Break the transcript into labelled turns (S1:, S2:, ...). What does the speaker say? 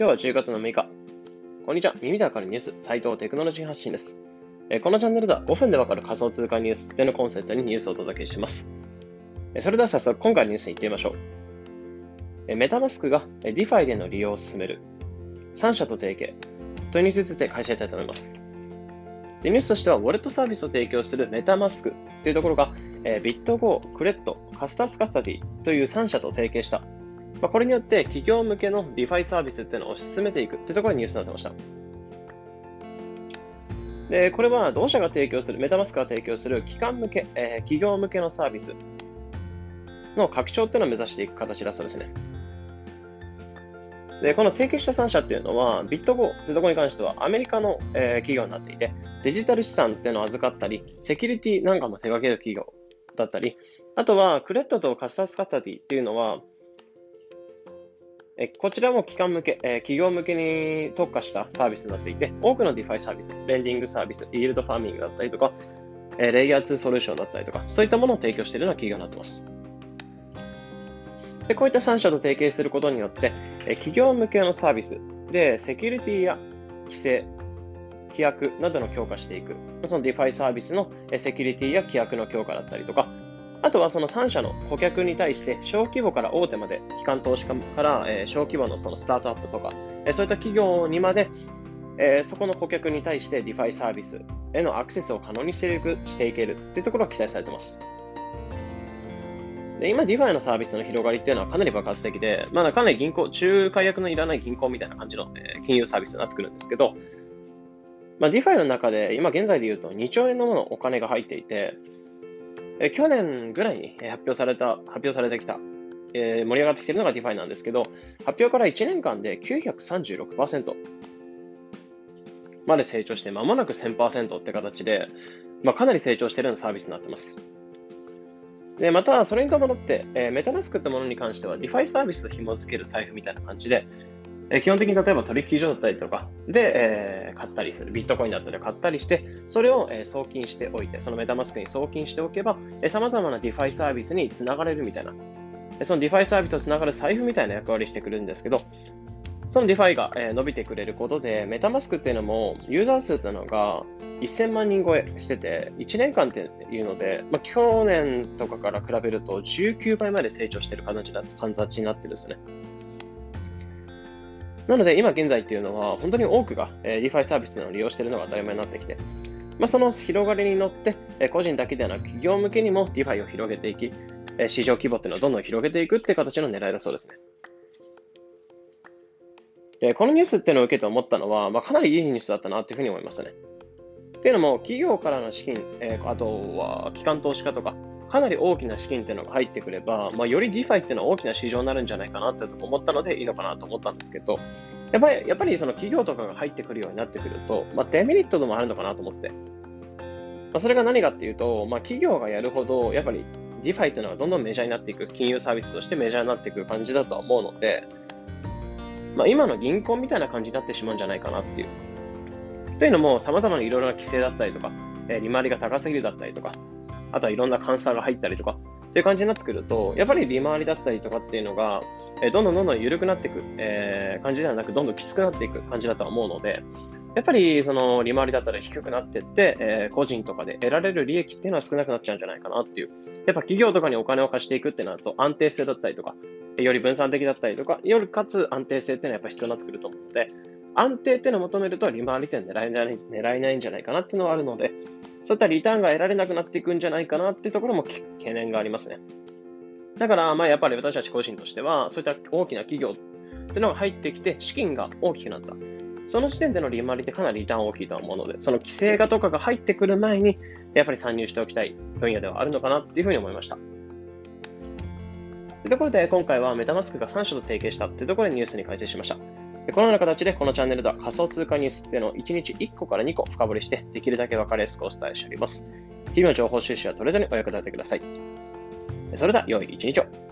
S1: 今日は10月の6日。こんにちは。耳でわかるニュース、斉藤テクノロジー発信です。えこのチャンネルでは5分でわかる仮想通貨ニュースでのコンセプトにニュースをお届けします。それでは早速今回のニュースに行ってみましょう。メタマスクが DeFi での利用を進める。3社と提携。というニュースについて解説したいと思います。でニュースとしては、ウォレットサービスを提供するメタマスクというところが、ビットゴー、クレド、カクタスカストディという3社と提携したまあ、これによって企業向けの DeFi サービスっていうのを推し進めていくってところにニュースになってました。で、これは同社が提供する、メタマスクが提供する機関向け、えー、企業向けのサービスの拡張っていうのを目指していく形だそうですね。で、この提携した3社っていうのは、ビットゴーってところに関してはアメリカの、えー、企業になっていて、デジタル資産っていうのを預かったり、セキュリティなんかも手掛ける企業だったり、あとはクレットとカスタスカタティっていうのは、えこちらも機関向け、え企業向けに特化したサービスになっていて、多くの DeFi サービス、レンディングサービス、イールドファーミングだったりとか、えレイヤー2ソリューションだったりとか、そういったものを提供しているような企業になっています。でこういった3社と提携することによって、え企業向けのサービスでセキュリティや規制、規約などの強化していく。その DeFi サービスのセキュリティや規約の強化だったりとか、あとはその3社の顧客に対して小規模から大手まで、機関投資家から小規模のそのスタートアップとか、そういった企業にまで、そこの顧客に対して DeFi サービスへのアクセスを可能にしていくしていけるというところが期待されています。で今、DeFi のサービスの広がりっていうのはかなり爆発的で、まだかなり銀行、仲介役のいらない銀行みたいな感じの、え金融サービスになってくるんですけど、まあ、DeFi の中で今現在で言うと2兆円のものお金が入っていて、え去年ぐらいに発表された、発表されてきた、えー、盛り上がってきているのが DeFi なんですけど、発表から1年間で936%まで成長して、まもなく1000%って形で、まあ、かなり成長しているようなサービスになってます。で、また、それに伴って、えー、メタマスクってものに関しては、DeFi サービスと紐付ける財布みたいな感じで、え基本的に例えば取引所だったりとかで、えー、買ったりする、ビットコインだったり買ったりして、それを、えー、送金しておいて、そのメタマスクに送金しておけば、えー、様々な DeFi サービスにつながれるみたいな、その DeFi サービスとつながる財布みたいな役割してくるんですけど、その DeFi が、え、伸びてくれることで、メタマスクっていうのも、ユーザー数っていうのが1000万人超えしてて、1年間っていうので、まあ、去年とかから比べると19倍まで成長してる形になってるんですね。なので、今現在っていうのは、本当に多くが、えー、DeFi サービスのを利用しているのが当たり前になってきて、まあ、その広がりに乗って、え、個人だけではなく企業向けにも DeFi を広げていき、え、市場規模っていうのをどんどん広げていくっていう形の狙いだそうですね。で、このニュースっていうのを受けて思ったのは、まあ、かなりいいニュースだったなというふうに思いましたね。っていうのも、企業からの資金、え、あとは機関投資家とか、かなり大きな資金っていうのが入ってくれば、まあ、より DeFi っていうのは大きな市場になるんじゃないかなって思ったのでいいのかなと思ったんですけど、やっぱり、やっぱりその企業とかが入ってくるようになってくると、まあ、デメリットでもあるのかなと思ってて。まあ、それが何かっていうと、まあ、企業がやるほど、やっぱり DeFi っていうのはどんどんメジャーになっていく、金融サービスとしてメジャーになっていく感じだとは思うので、まあ、今の銀行みたいな感じになってしまうんじゃないかなっていう。というのも、様々ないろいろな規制だったりとか、え、利回りが高すぎるだったりとか、あとはいろんな監査が入ったりとか、っていう感じになってくると、やっぱり利回りだったりとかっていうのが、え、どんどんどんどん緩くなっていく、えー、感じではなく、どんどんきつくなっていく感じだとは思うので、やっぱりその利回りだったら低くなっていって、えー、個人とかで得られる利益っていうのは少なくなっちゃうんじゃないかなっていう。やっぱ企業とかにお金を貸していくってなると安定性だったりとか、より分散的だったりとか、よりかつ安定性っていうのはやっぱ必要になってくると思うので、安定っていうのを求めると利回りって狙えない狙えないんじゃないかなっていうのはあるので、そういったリターンが得られなくなっていくんじゃないかなっていうところも懸念がありますね。だから、まあやっぱり私たち個人としては、そういった大きな企業っていうのが入ってきて、資金が大きくなった。その時点での利回りってかなりリターン大きいと思うので、その規制がとかが入ってくる前に、やっぱり参入しておきたい分野ではあるのかなっていうふうに思いました。というところで、今回はメタマスクが3社と提携したというところでニュースに解説しました。このような形でこのチャンネルでは仮想通貨ニュースっていうのを1日1個から2個深掘りして、できるだけ分かりやすくお伝えしております。日々の情報収集はトレードにお役立てください。それでは、良い一日を。